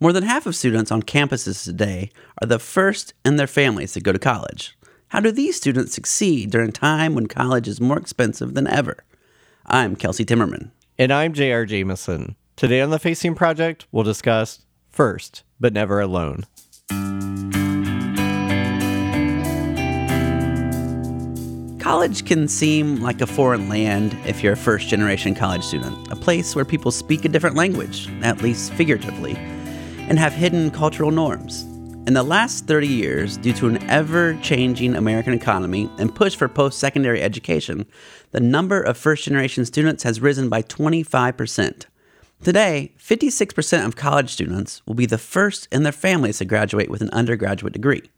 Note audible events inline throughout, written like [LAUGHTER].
More than half of students on campuses today are the first in their families to go to college. How do these students succeed during a time when college is more expensive than ever? I'm Kelsey Timmerman. And I'm J.R. Jamison. Today on the Facing Project, we'll discuss first, but never alone. College can seem like a foreign land if you're a first generation college student, a place where people speak a different language, at least figuratively, and have hidden cultural norms. In the last 30 years, due to an ever changing American economy and push for post secondary education, the number of first generation students has risen by 25%. Today, 56% of college students will be the first in their families to graduate with an undergraduate degree.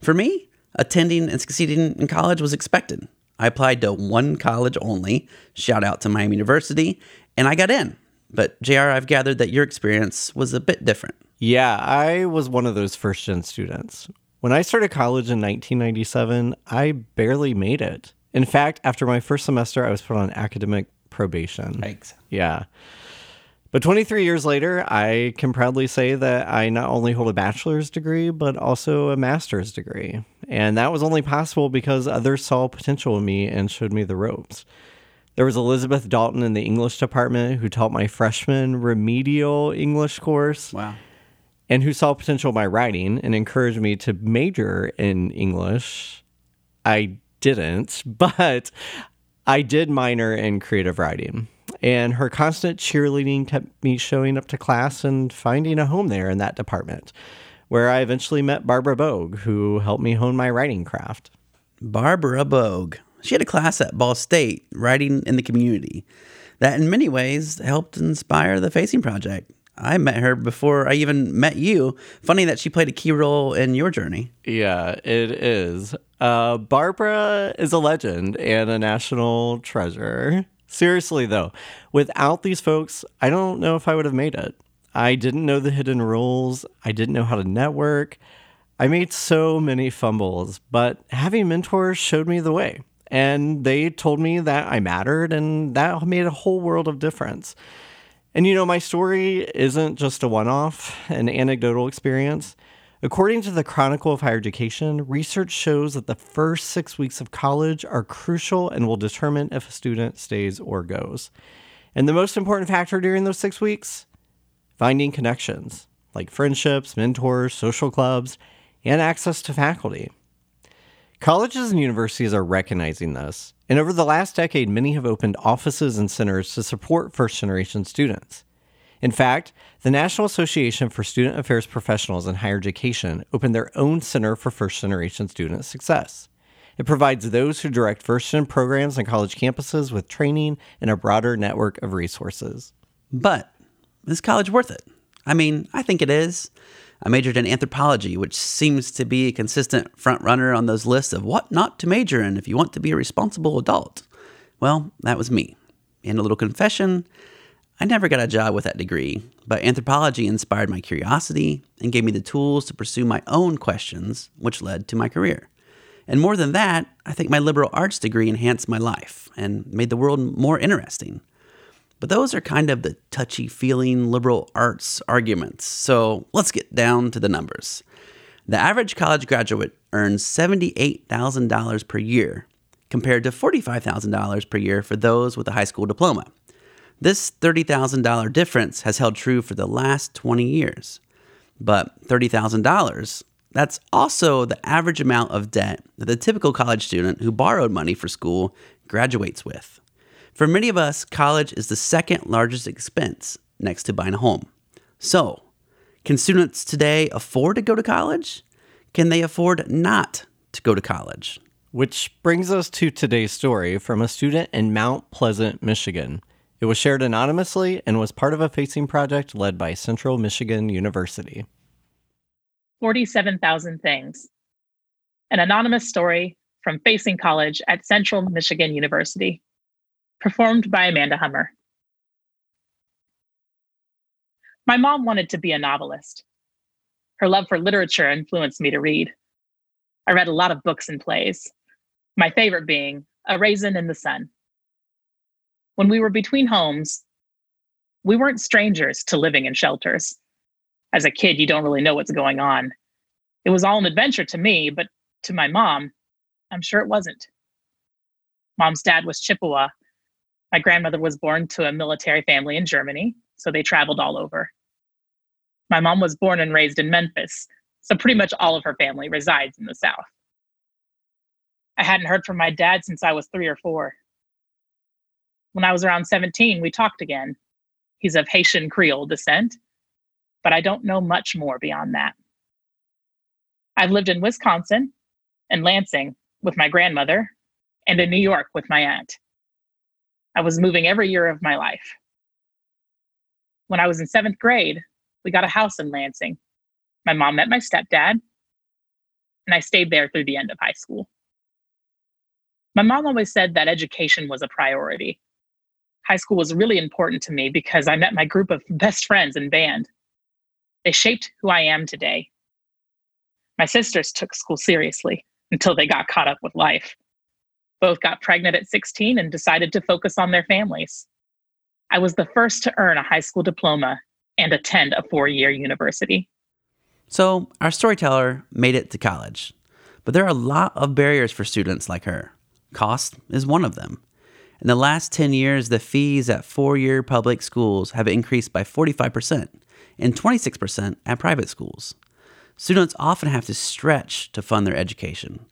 For me, attending and succeeding in college was expected. I applied to one college only, shout out to Miami University, and I got in. But, JR, I've gathered that your experience was a bit different. Yeah, I was one of those first gen students. When I started college in 1997, I barely made it. In fact, after my first semester, I was put on academic probation. Thanks. Yeah. But 23 years later, I can proudly say that I not only hold a bachelor's degree, but also a master's degree. And that was only possible because others saw potential in me and showed me the ropes. There was Elizabeth Dalton in the English department who taught my freshman remedial English course. Wow and who saw potential in my writing and encouraged me to major in English. I didn't, [LAUGHS] but I did minor in creative writing. And her constant cheerleading kept me showing up to class and finding a home there in that department, where I eventually met Barbara Bogue, who helped me hone my writing craft. Barbara Bogue. She had a class at Ball State, Writing in the Community, that in many ways helped inspire the Facing Project. I met her before I even met you. Funny that she played a key role in your journey. Yeah, it is. Uh, Barbara is a legend and a national treasure. Seriously, though, without these folks, I don't know if I would have made it. I didn't know the hidden rules, I didn't know how to network. I made so many fumbles, but having mentors showed me the way. And they told me that I mattered, and that made a whole world of difference. And you know, my story isn't just a one off, an anecdotal experience. According to the Chronicle of Higher Education, research shows that the first six weeks of college are crucial and will determine if a student stays or goes. And the most important factor during those six weeks? Finding connections, like friendships, mentors, social clubs, and access to faculty. Colleges and universities are recognizing this, and over the last decade, many have opened offices and centers to support first generation students. In fact, the National Association for Student Affairs Professionals in Higher Education opened their own Center for First Generation Student Success. It provides those who direct first gen programs on college campuses with training and a broader network of resources. But is college worth it? I mean, I think it is. I majored in anthropology, which seems to be a consistent front runner on those lists of what not to major in if you want to be a responsible adult. Well, that was me. And a little confession I never got a job with that degree, but anthropology inspired my curiosity and gave me the tools to pursue my own questions, which led to my career. And more than that, I think my liberal arts degree enhanced my life and made the world more interesting. But those are kind of the touchy feeling liberal arts arguments. So let's get down to the numbers. The average college graduate earns $78,000 per year, compared to $45,000 per year for those with a high school diploma. This $30,000 difference has held true for the last 20 years. But $30,000, that's also the average amount of debt that the typical college student who borrowed money for school graduates with. For many of us, college is the second largest expense next to buying a home. So, can students today afford to go to college? Can they afford not to go to college? Which brings us to today's story from a student in Mount Pleasant, Michigan. It was shared anonymously and was part of a facing project led by Central Michigan University. 47,000 Things, an anonymous story from Facing College at Central Michigan University performed by Amanda Hummer. My mom wanted to be a novelist. Her love for literature influenced me to read. I read a lot of books and plays, my favorite being A Raisin in the Sun. When we were between homes, we weren't strangers to living in shelters. As a kid, you don't really know what's going on. It was all an adventure to me, but to my mom, I'm sure it wasn't. Mom's dad was Chippewa. My grandmother was born to a military family in Germany, so they traveled all over. My mom was born and raised in Memphis, so pretty much all of her family resides in the South. I hadn't heard from my dad since I was three or four. When I was around 17, we talked again. He's of Haitian Creole descent, but I don't know much more beyond that. I've lived in Wisconsin and Lansing with my grandmother and in New York with my aunt. I was moving every year of my life. When I was in seventh grade, we got a house in Lansing. My mom met my stepdad, and I stayed there through the end of high school. My mom always said that education was a priority. High school was really important to me because I met my group of best friends in band. They shaped who I am today. My sisters took school seriously until they got caught up with life. Both got pregnant at 16 and decided to focus on their families. I was the first to earn a high school diploma and attend a four year university. So, our storyteller made it to college, but there are a lot of barriers for students like her. Cost is one of them. In the last 10 years, the fees at four year public schools have increased by 45% and 26% at private schools. Students often have to stretch to fund their education.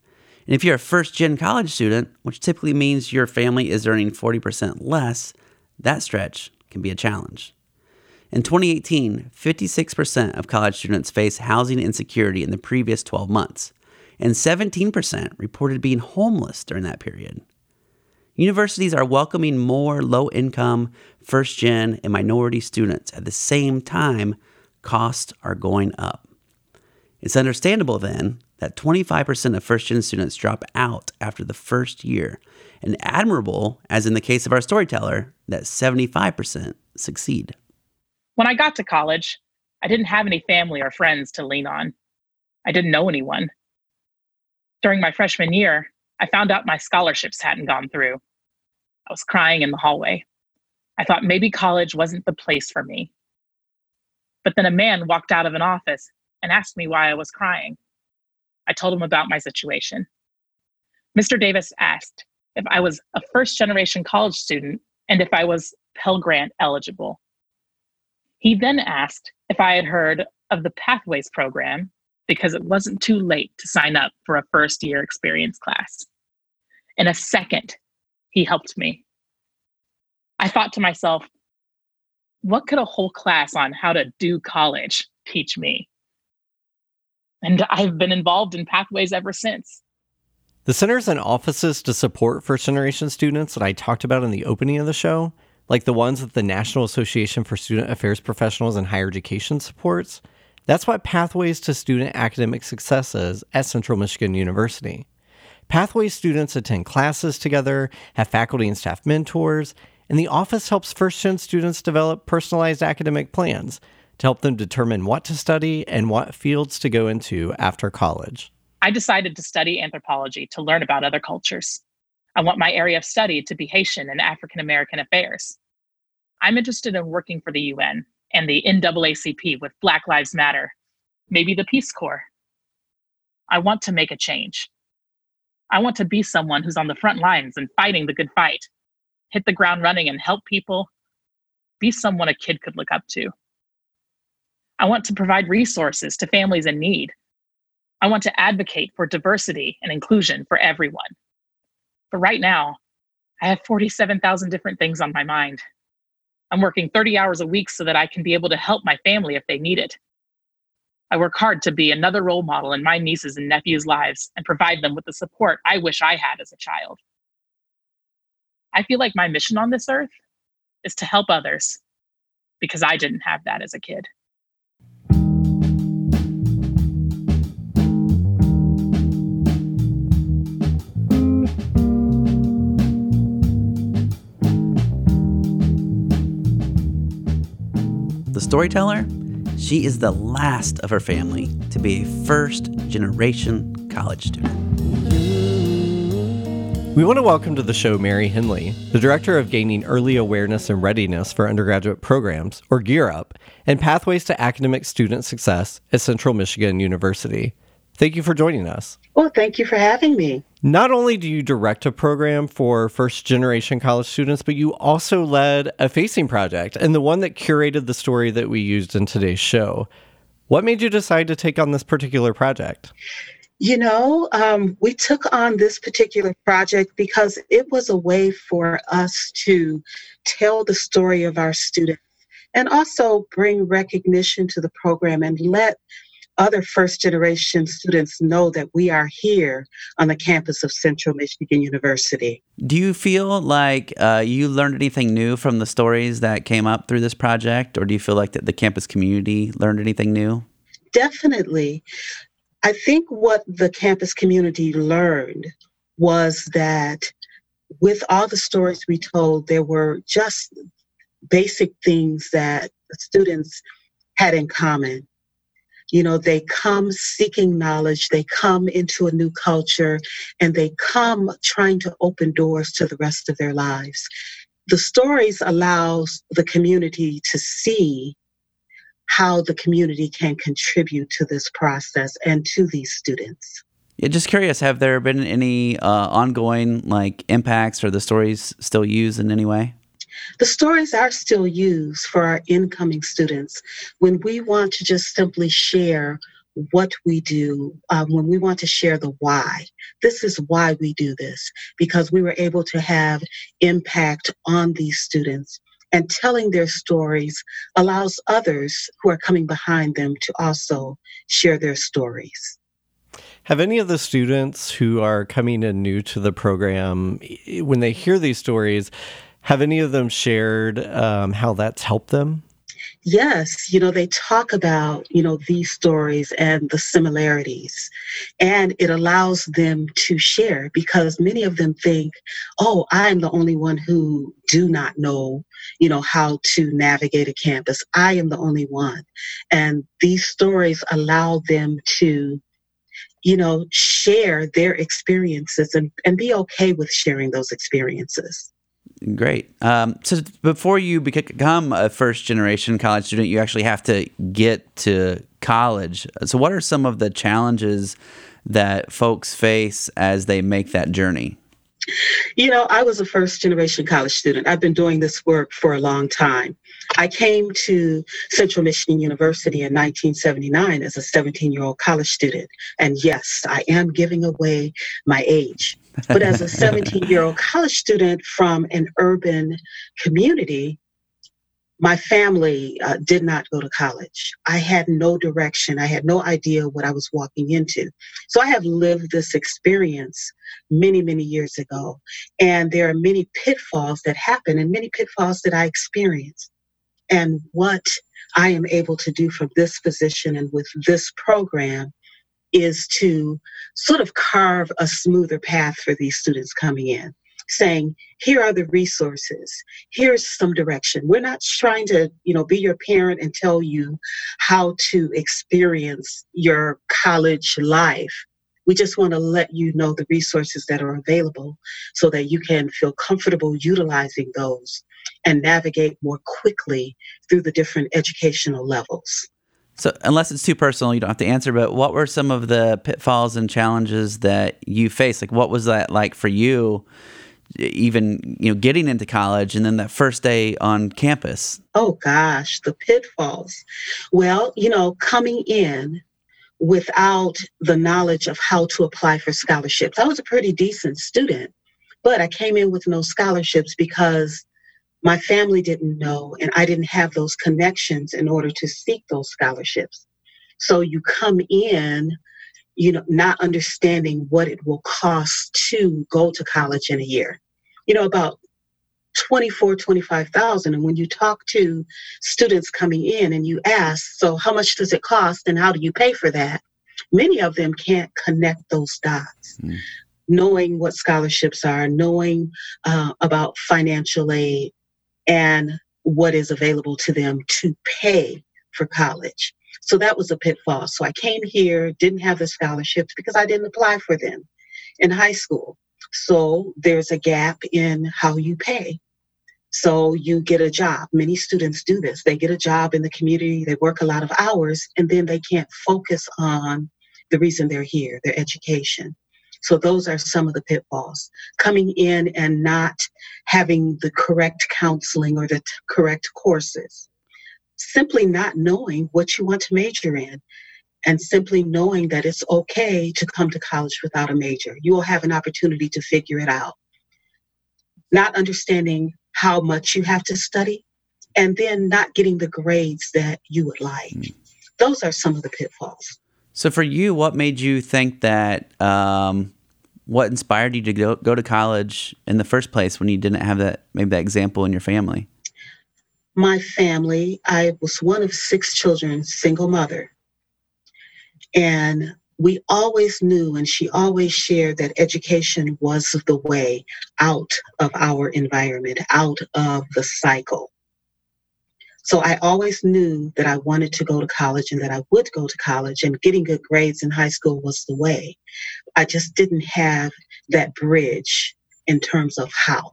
And if you're a first gen college student, which typically means your family is earning 40% less, that stretch can be a challenge. In 2018, 56% of college students faced housing insecurity in the previous 12 months, and 17% reported being homeless during that period. Universities are welcoming more low income, first gen, and minority students. At the same time, costs are going up. It's understandable then that 25% of first gen students drop out after the first year, and admirable, as in the case of our storyteller, that 75% succeed. When I got to college, I didn't have any family or friends to lean on. I didn't know anyone. During my freshman year, I found out my scholarships hadn't gone through. I was crying in the hallway. I thought maybe college wasn't the place for me. But then a man walked out of an office and asked me why I was crying. I told him about my situation. Mr. Davis asked if I was a first generation college student and if I was Pell Grant eligible. He then asked if I had heard of the Pathways program because it wasn't too late to sign up for a first year experience class. In a second, he helped me. I thought to myself, what could a whole class on how to do college teach me? And I've been involved in Pathways ever since. The centers and offices to support first generation students that I talked about in the opening of the show, like the ones that the National Association for Student Affairs Professionals in Higher Education supports, that's what Pathways to Student Academic Success is at Central Michigan University. Pathways students attend classes together, have faculty and staff mentors, and the office helps first gen students develop personalized academic plans to help them determine what to study and what fields to go into after college. I decided to study anthropology to learn about other cultures. I want my area of study to be Haitian and African American affairs. I'm interested in working for the UN and the NAACP with Black Lives Matter, maybe the Peace Corps. I want to make a change. I want to be someone who's on the front lines and fighting the good fight, hit the ground running and help people, be someone a kid could look up to. I want to provide resources to families in need. I want to advocate for diversity and inclusion for everyone. But right now, I have 47,000 different things on my mind. I'm working 30 hours a week so that I can be able to help my family if they need it. I work hard to be another role model in my nieces and nephews' lives and provide them with the support I wish I had as a child. I feel like my mission on this earth is to help others because I didn't have that as a kid. The storyteller, she is the last of her family to be a first generation college student. We want to welcome to the show Mary Henley, the Director of Gaining Early Awareness and Readiness for Undergraduate Programs, or GEAR Up, and Pathways to Academic Student Success at Central Michigan University. Thank you for joining us. Well, thank you for having me. Not only do you direct a program for first generation college students, but you also led a facing project and the one that curated the story that we used in today's show. What made you decide to take on this particular project? You know, um, we took on this particular project because it was a way for us to tell the story of our students and also bring recognition to the program and let other first generation students know that we are here on the campus of Central Michigan University. Do you feel like uh, you learned anything new from the stories that came up through this project, or do you feel like that the campus community learned anything new? Definitely. I think what the campus community learned was that with all the stories we told, there were just basic things that students had in common. You know, they come seeking knowledge, they come into a new culture, and they come trying to open doors to the rest of their lives. The stories allows the community to see how the community can contribute to this process and to these students. Yeah, just curious, have there been any uh, ongoing like impacts or the stories still used in any way? The stories are still used for our incoming students when we want to just simply share what we do, um, when we want to share the why. This is why we do this, because we were able to have impact on these students and telling their stories allows others who are coming behind them to also share their stories. Have any of the students who are coming in new to the program, when they hear these stories, have any of them shared um, how that's helped them? yes, you know, they talk about, you know, these stories and the similarities. And it allows them to share because many of them think, oh, I'm the only one who do not know, you know, how to navigate a campus. I am the only one. And these stories allow them to you know, share their experiences and, and be okay with sharing those experiences. Great. Um, so before you become a first generation college student, you actually have to get to college. So, what are some of the challenges that folks face as they make that journey? You know, I was a first generation college student. I've been doing this work for a long time. I came to Central Michigan University in 1979 as a 17 year old college student. And yes, I am giving away my age. But as a 17 year old college student from an urban community, my family uh, did not go to college. I had no direction. I had no idea what I was walking into. So I have lived this experience many, many years ago. And there are many pitfalls that happen and many pitfalls that I experienced. And what I am able to do from this position and with this program is to sort of carve a smoother path for these students coming in saying here are the resources. Here's some direction. We're not trying to you know be your parent and tell you how to experience your college life. We just want to let you know the resources that are available so that you can feel comfortable utilizing those and navigate more quickly through the different educational levels so, unless it's too personal, you don't have to answer. But what were some of the pitfalls and challenges that you faced? Like, what was that like for you? Even you know, getting into college and then that first day on campus. Oh gosh, the pitfalls. Well, you know, coming in without the knowledge of how to apply for scholarships. I was a pretty decent student, but I came in with no scholarships because my family didn't know and I didn't have those connections in order to seek those scholarships. So you come in, you know, not understanding what it will cost to go to college in a year. You know, about 24, 25,000. And when you talk to students coming in and you ask, so how much does it cost and how do you pay for that? Many of them can't connect those dots. Mm. Knowing what scholarships are, knowing uh, about financial aid, and what is available to them to pay for college. So that was a pitfall. So I came here, didn't have the scholarships because I didn't apply for them in high school. So there's a gap in how you pay. So you get a job. Many students do this. They get a job in the community, they work a lot of hours, and then they can't focus on the reason they're here, their education. So those are some of the pitfalls. Coming in and not having the correct counseling or the t- correct courses. Simply not knowing what you want to major in and simply knowing that it's okay to come to college without a major. You will have an opportunity to figure it out. Not understanding how much you have to study and then not getting the grades that you would like. Mm. Those are some of the pitfalls. So, for you, what made you think that? Um, what inspired you to go, go to college in the first place when you didn't have that maybe that example in your family? My family, I was one of six children, single mother. And we always knew, and she always shared that education was the way out of our environment, out of the cycle. So I always knew that I wanted to go to college and that I would go to college, and getting good grades in high school was the way. I just didn't have that bridge in terms of how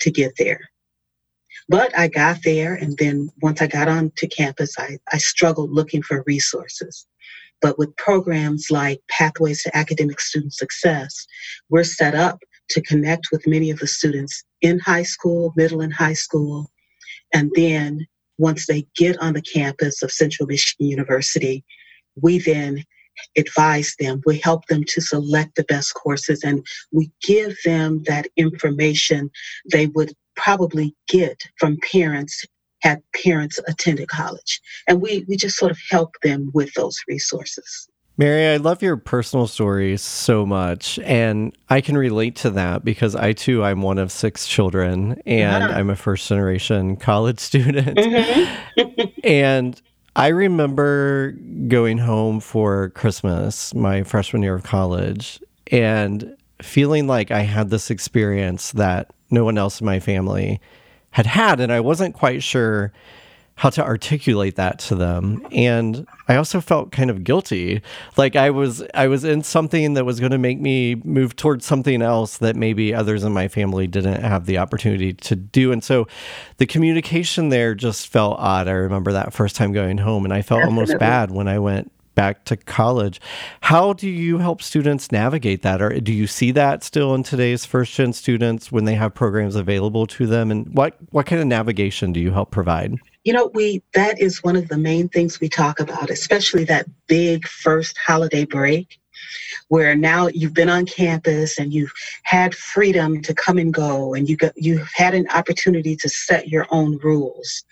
to get there. But I got there, and then once I got onto campus, I, I struggled looking for resources. But with programs like Pathways to Academic Student Success, we're set up to connect with many of the students in high school, middle and high school. And then once they get on the campus of Central Michigan University, we then advise them, we help them to select the best courses, and we give them that information they would probably get from parents had parents attended college. And we, we just sort of help them with those resources. Mary, I love your personal stories so much. And I can relate to that because I too, I'm one of six children and yeah. I'm a first generation college [LAUGHS] student. Mm-hmm. [LAUGHS] and I remember going home for Christmas, my freshman year of college, and feeling like I had this experience that no one else in my family had had, and I wasn't quite sure how to articulate that to them and i also felt kind of guilty like i was i was in something that was going to make me move towards something else that maybe others in my family didn't have the opportunity to do and so the communication there just felt odd i remember that first time going home and i felt Definitely. almost bad when i went back to college. How do you help students navigate that? Or do you see that still in today's first gen students when they have programs available to them? And what, what kind of navigation do you help provide? You know, we that is one of the main things we talk about, especially that big first holiday break where now you've been on campus and you've had freedom to come and go and you got, you've had an opportunity to set your own rules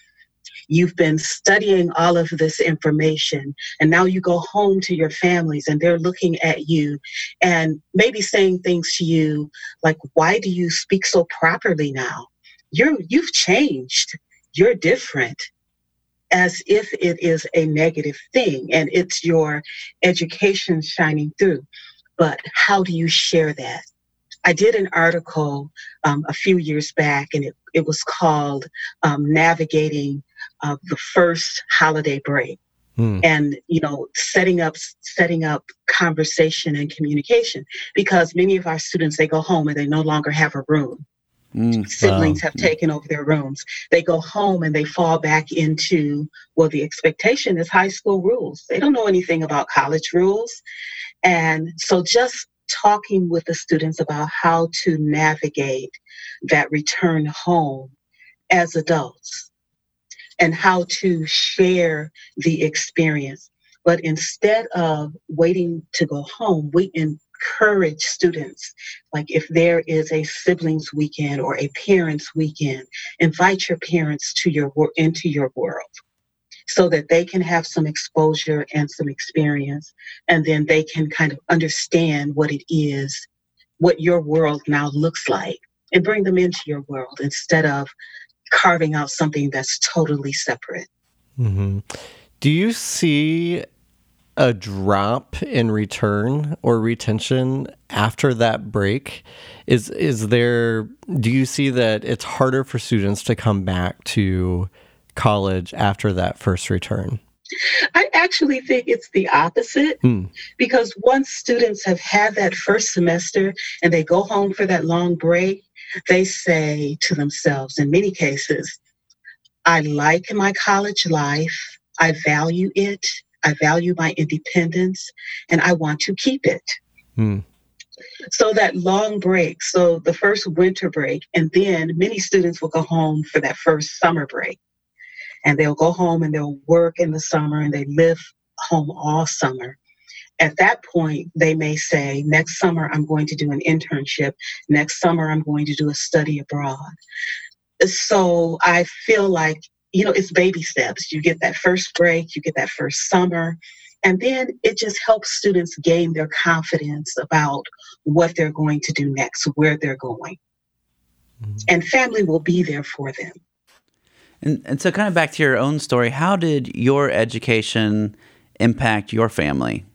You've been studying all of this information, and now you go home to your families and they're looking at you and maybe saying things to you like, Why do you speak so properly now? You're, you've changed. You're different as if it is a negative thing and it's your education shining through. But how do you share that? I did an article um, a few years back, and it, it was called um, Navigating uh, the First Holiday Break. Hmm. And you know, setting up setting up conversation and communication because many of our students they go home and they no longer have a room. Mm, Siblings wow. have taken over their rooms. They go home and they fall back into, well, the expectation is high school rules. They don't know anything about college rules. And so just talking with the students about how to navigate that return home as adults and how to share the experience. But instead of waiting to go home, we encourage students, like if there is a siblings weekend or a parents weekend, invite your parents to your into your world so that they can have some exposure and some experience and then they can kind of understand what it is what your world now looks like and bring them into your world instead of carving out something that's totally separate mm-hmm. do you see a drop in return or retention after that break is is there do you see that it's harder for students to come back to college after that first return? I actually think it's the opposite hmm. because once students have had that first semester and they go home for that long break, they say to themselves, in many cases, I like my college life, I value it, I value my independence, and I want to keep it. Hmm. So that long break, so the first winter break, and then many students will go home for that first summer break and they'll go home and they'll work in the summer and they live home all summer. At that point, they may say, next summer, I'm going to do an internship. Next summer, I'm going to do a study abroad. So I feel like, you know, it's baby steps. You get that first break, you get that first summer, and then it just helps students gain their confidence about what they're going to do next, where they're going. Mm-hmm. And family will be there for them. And, and so, kind of back to your own story, how did your education impact your family?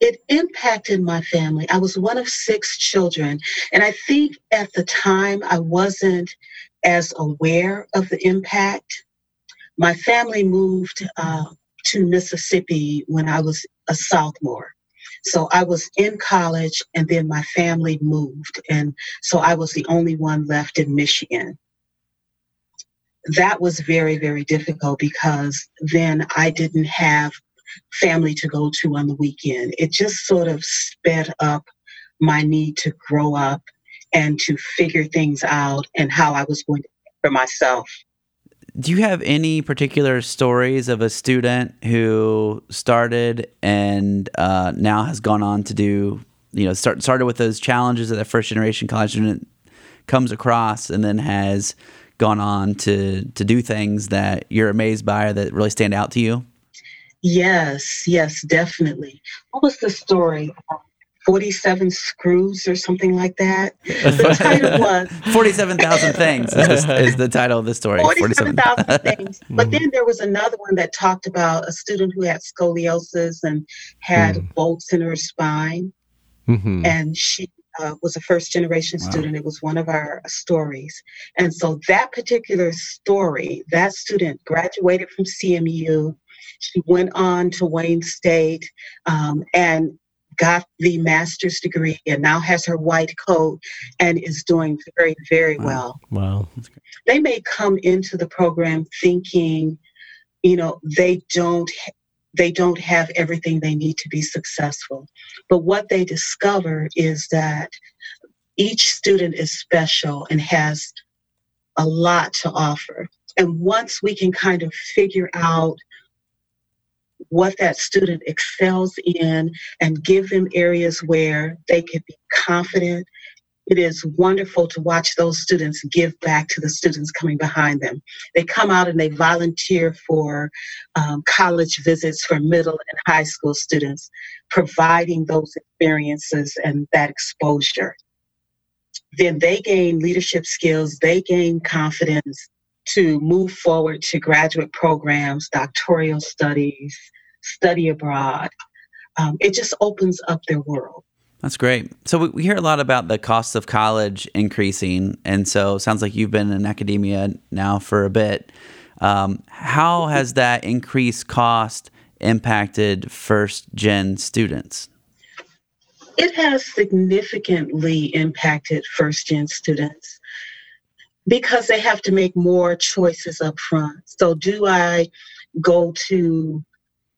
It impacted my family. I was one of six children. And I think at the time I wasn't as aware of the impact. My family moved uh, to Mississippi when I was a sophomore. So I was in college and then my family moved. And so I was the only one left in Michigan that was very, very difficult because then I didn't have family to go to on the weekend. It just sort of sped up my need to grow up and to figure things out and how I was going to for myself. Do you have any particular stories of a student who started and uh, now has gone on to do, you know, start, started with those challenges that a first generation college student comes across and then has gone on to to do things that you're amazed by or that really stand out to you? Yes, yes, definitely. What was the story? 47 screws or something like that. [LAUGHS] The title was 47,000 things is the, [LAUGHS] is the, title of the story. 47,000 things. But then there was another one that talked about a student who had scoliosis and had mm. bolts in her spine. Mm-hmm. And she uh, was a first generation wow. student. It was one of our stories. And so that particular story, that student graduated from CMU. She went on to Wayne State um, and got the master's degree and now has her white coat and is doing very, very wow. well. Wow. They may come into the program thinking, you know, they don't they don't have everything they need to be successful. But what they discover is that each student is special and has a lot to offer. And once we can kind of figure out what that student excels in and give them areas where they can be confident it is wonderful to watch those students give back to the students coming behind them. They come out and they volunteer for um, college visits for middle and high school students, providing those experiences and that exposure. Then they gain leadership skills, they gain confidence to move forward to graduate programs, doctoral studies, study abroad. Um, it just opens up their world. That's great. So we, we hear a lot about the cost of college increasing, and so it sounds like you've been in academia now for a bit. Um, how has that increased cost impacted first gen students? It has significantly impacted first gen students because they have to make more choices up front. So, do I go to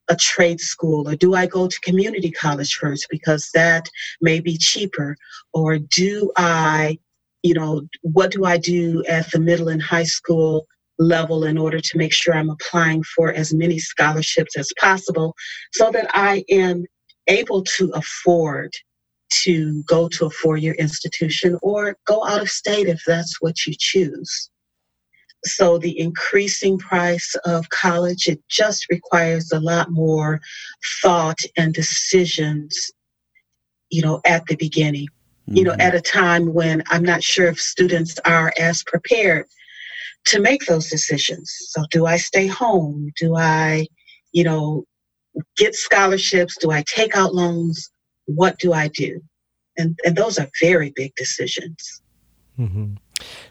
a trade school or do I go to community college first because that may be cheaper? Or do I you know what do I do at the middle and high school level in order to make sure I'm applying for as many scholarships as possible so that I am able to afford to go to a four-year institution or go out of state if that's what you choose so the increasing price of college it just requires a lot more thought and decisions you know at the beginning mm-hmm. you know mm-hmm. at a time when i'm not sure if students are as prepared to make those decisions so do i stay home do i you know get scholarships do i take out loans what do i do and and those are very big decisions mm-hmm.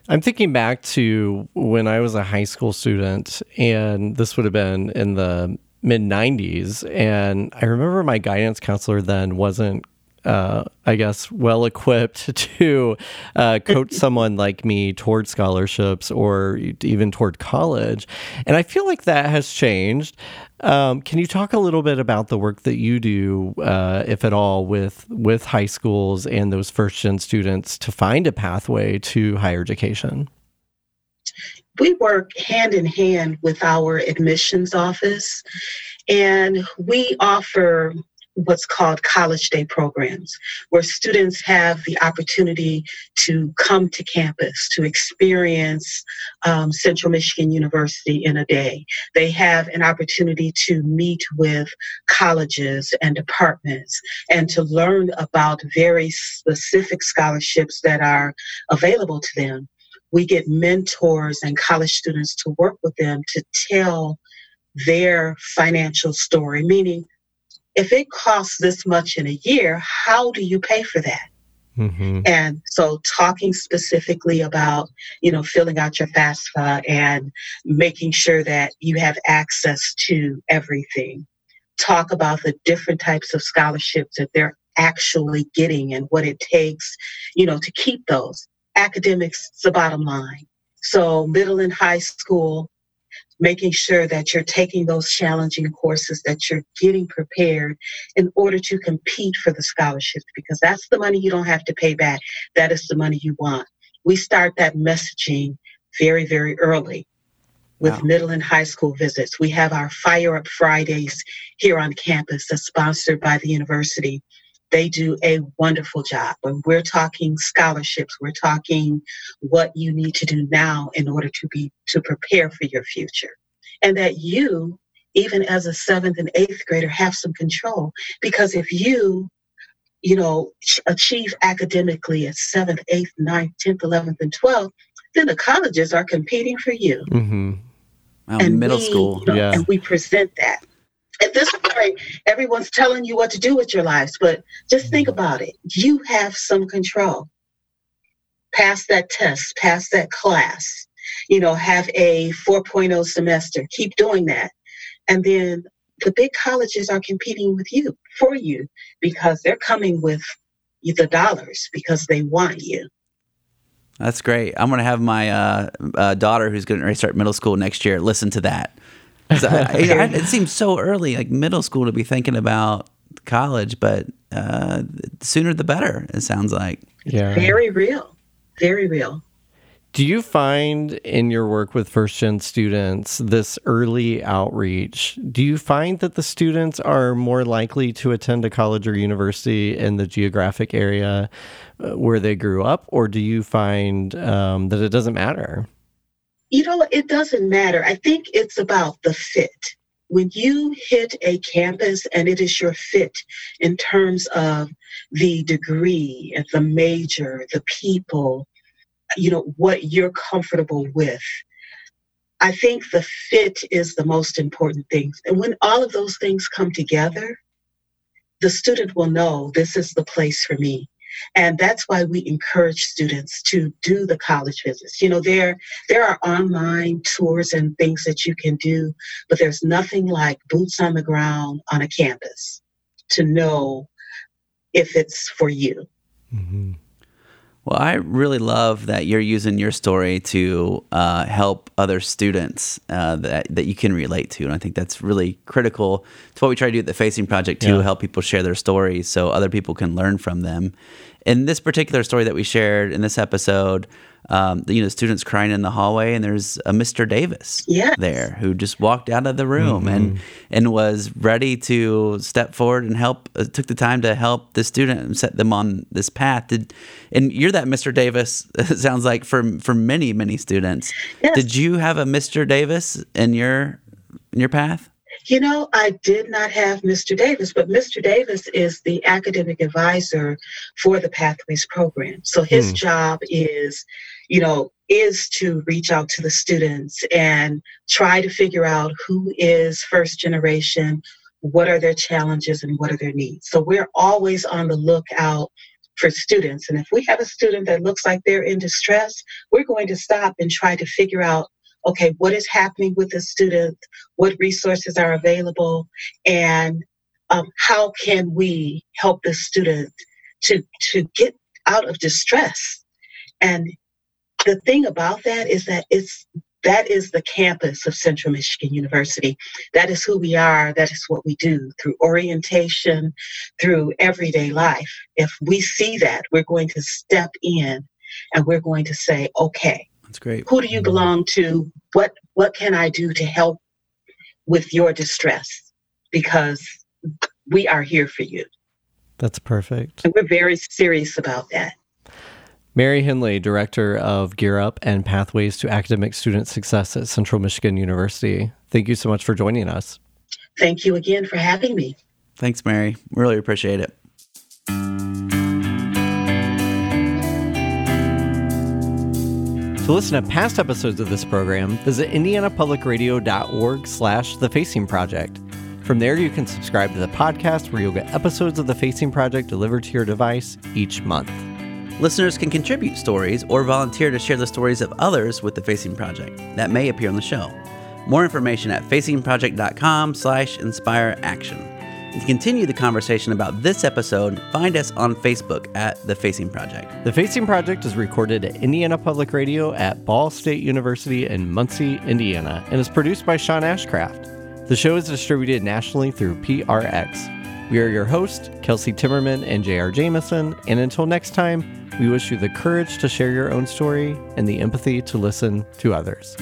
I'm thinking back to when I was a high school student, and this would have been in the mid 90s. And I remember my guidance counselor then wasn't uh, I guess, well equipped [LAUGHS] to uh, coach [LAUGHS] someone like me toward scholarships or even toward college. And I feel like that has changed. Um, can you talk a little bit about the work that you do, uh, if at all, with with high schools and those first gen students to find a pathway to higher education? We work hand in hand with our admissions office, and we offer what's called college day programs, where students have the opportunity to come to campus to experience um, Central Michigan University in a day. They have an opportunity to meet with colleges and departments and to learn about very specific scholarships that are available to them. We get mentors and college students to work with them to tell their financial story, meaning if it costs this much in a year, how do you pay for that? Mm-hmm. And so, talking specifically about, you know, filling out your FAFSA and making sure that you have access to everything. Talk about the different types of scholarships that they're actually getting and what it takes, you know, to keep those. Academics, the bottom line. So, middle and high school, making sure that you're taking those challenging courses, that you're getting prepared in order to compete for the scholarships, because that's the money you don't have to pay back. That is the money you want. We start that messaging very, very early with wow. middle and high school visits. We have our Fire Up Fridays here on campus that's sponsored by the university. They do a wonderful job. When we're talking scholarships, we're talking what you need to do now in order to be to prepare for your future. And that you, even as a seventh and eighth grader, have some control. Because if you you know, achieve academically at seventh, eighth, ninth, tenth, eleventh, and twelfth, then the colleges are competing for you. Mm-hmm. and middle we, school, you know, yeah. And we present that at this point, everyone's telling you what to do with your lives, but just think mm-hmm. about it. You have some control. Pass that test, pass that class, you know, have a 4.0 semester, keep doing that. And then the big colleges are competing with you for you because they're coming with the dollars because they want you. That's great. I'm going to have my uh, uh, daughter, who's going to start middle school next year, listen to that I, I, [LAUGHS] it seems so early, like middle school, to be thinking about college, but uh, sooner the better. It sounds like. Yeah. Very real. Very real. Do you find in your work with first gen students this early outreach? Do you find that the students are more likely to attend a college or university in the geographic area uh, where they grew up, or do you find um, that it doesn't matter? You know, it doesn't matter. I think it's about the fit. When you hit a campus and it is your fit in terms of the degree, the major, the people, you know, what you're comfortable with. I think the fit is the most important thing. And when all of those things come together, the student will know this is the place for me. And that's why we encourage students to do the college visits. You know, there there are online tours and things that you can do, but there's nothing like boots on the ground on a campus to know if it's for you. Mm-hmm. Well, I really love that you're using your story to uh, help other students uh, that that you can relate to, and I think that's really critical to what we try to do at the Facing Project to Yeah. Help people share their stories so other people can learn from them. In this particular story that we shared in this episode, um, you know, students crying in the hallway, and there's a Mr. Davis yes. there who just walked out of the room mm-hmm. and and was ready to step forward and help. Uh, took the time to help the student and set them on this path. Did and you're that Mr. Davis? [LAUGHS] It sounds like for for many many students. Yes. Did you have a Mr. Davis in your in your path? You know, I did not have Mr. Davis, but Mr. Davis is the academic advisor for the Pathways program. So his hmm. job is, you know, is to reach out to the students and try to figure out who is first generation, what are their challenges, and what are their needs. So we're always on the lookout for students. And if we have a student that looks like they're in distress, we're going to stop and try to figure out okay, what is happening with the student? What resources are available? And um, how can we help the student to, to get out of distress? And the thing about that is that it's that is the campus of Central Michigan University. That is who we are. That is what we do through orientation, through everyday life. If we see that, we're going to step in and we're going to say, okay, that's great. Who do you belong to? What what can I do to help with your distress? Because we are here for you. That's perfect. And we're very serious about that. Mary Henley, Director of Gear Up and Pathways to Academic Student Success at Central Michigan University. Thank you so much for joining us. Thank you again for having me. Thanks, Mary. Really appreciate it. To listen to past episodes of this program, visit indianapublicradio.org slash The Facing Project. From there, you can subscribe to the podcast where you'll get episodes of The Facing Project delivered to your device each month. Listeners can contribute stories or volunteer to share the stories of others with The Facing Project that may appear on the show. More information at facingproject.com slash inspire action. And to continue the conversation about this episode, find us on Facebook at The Facing Project. The Facing Project is recorded at Indiana Public Radio at Ball State University in Muncie, Indiana, and is produced by Sean Ashcraft. The show is distributed nationally through PRX. We are your hosts, Kelsey Timmerman and J.R. Jamison, and until next time, we wish you the courage to share your own story and the empathy to listen to others.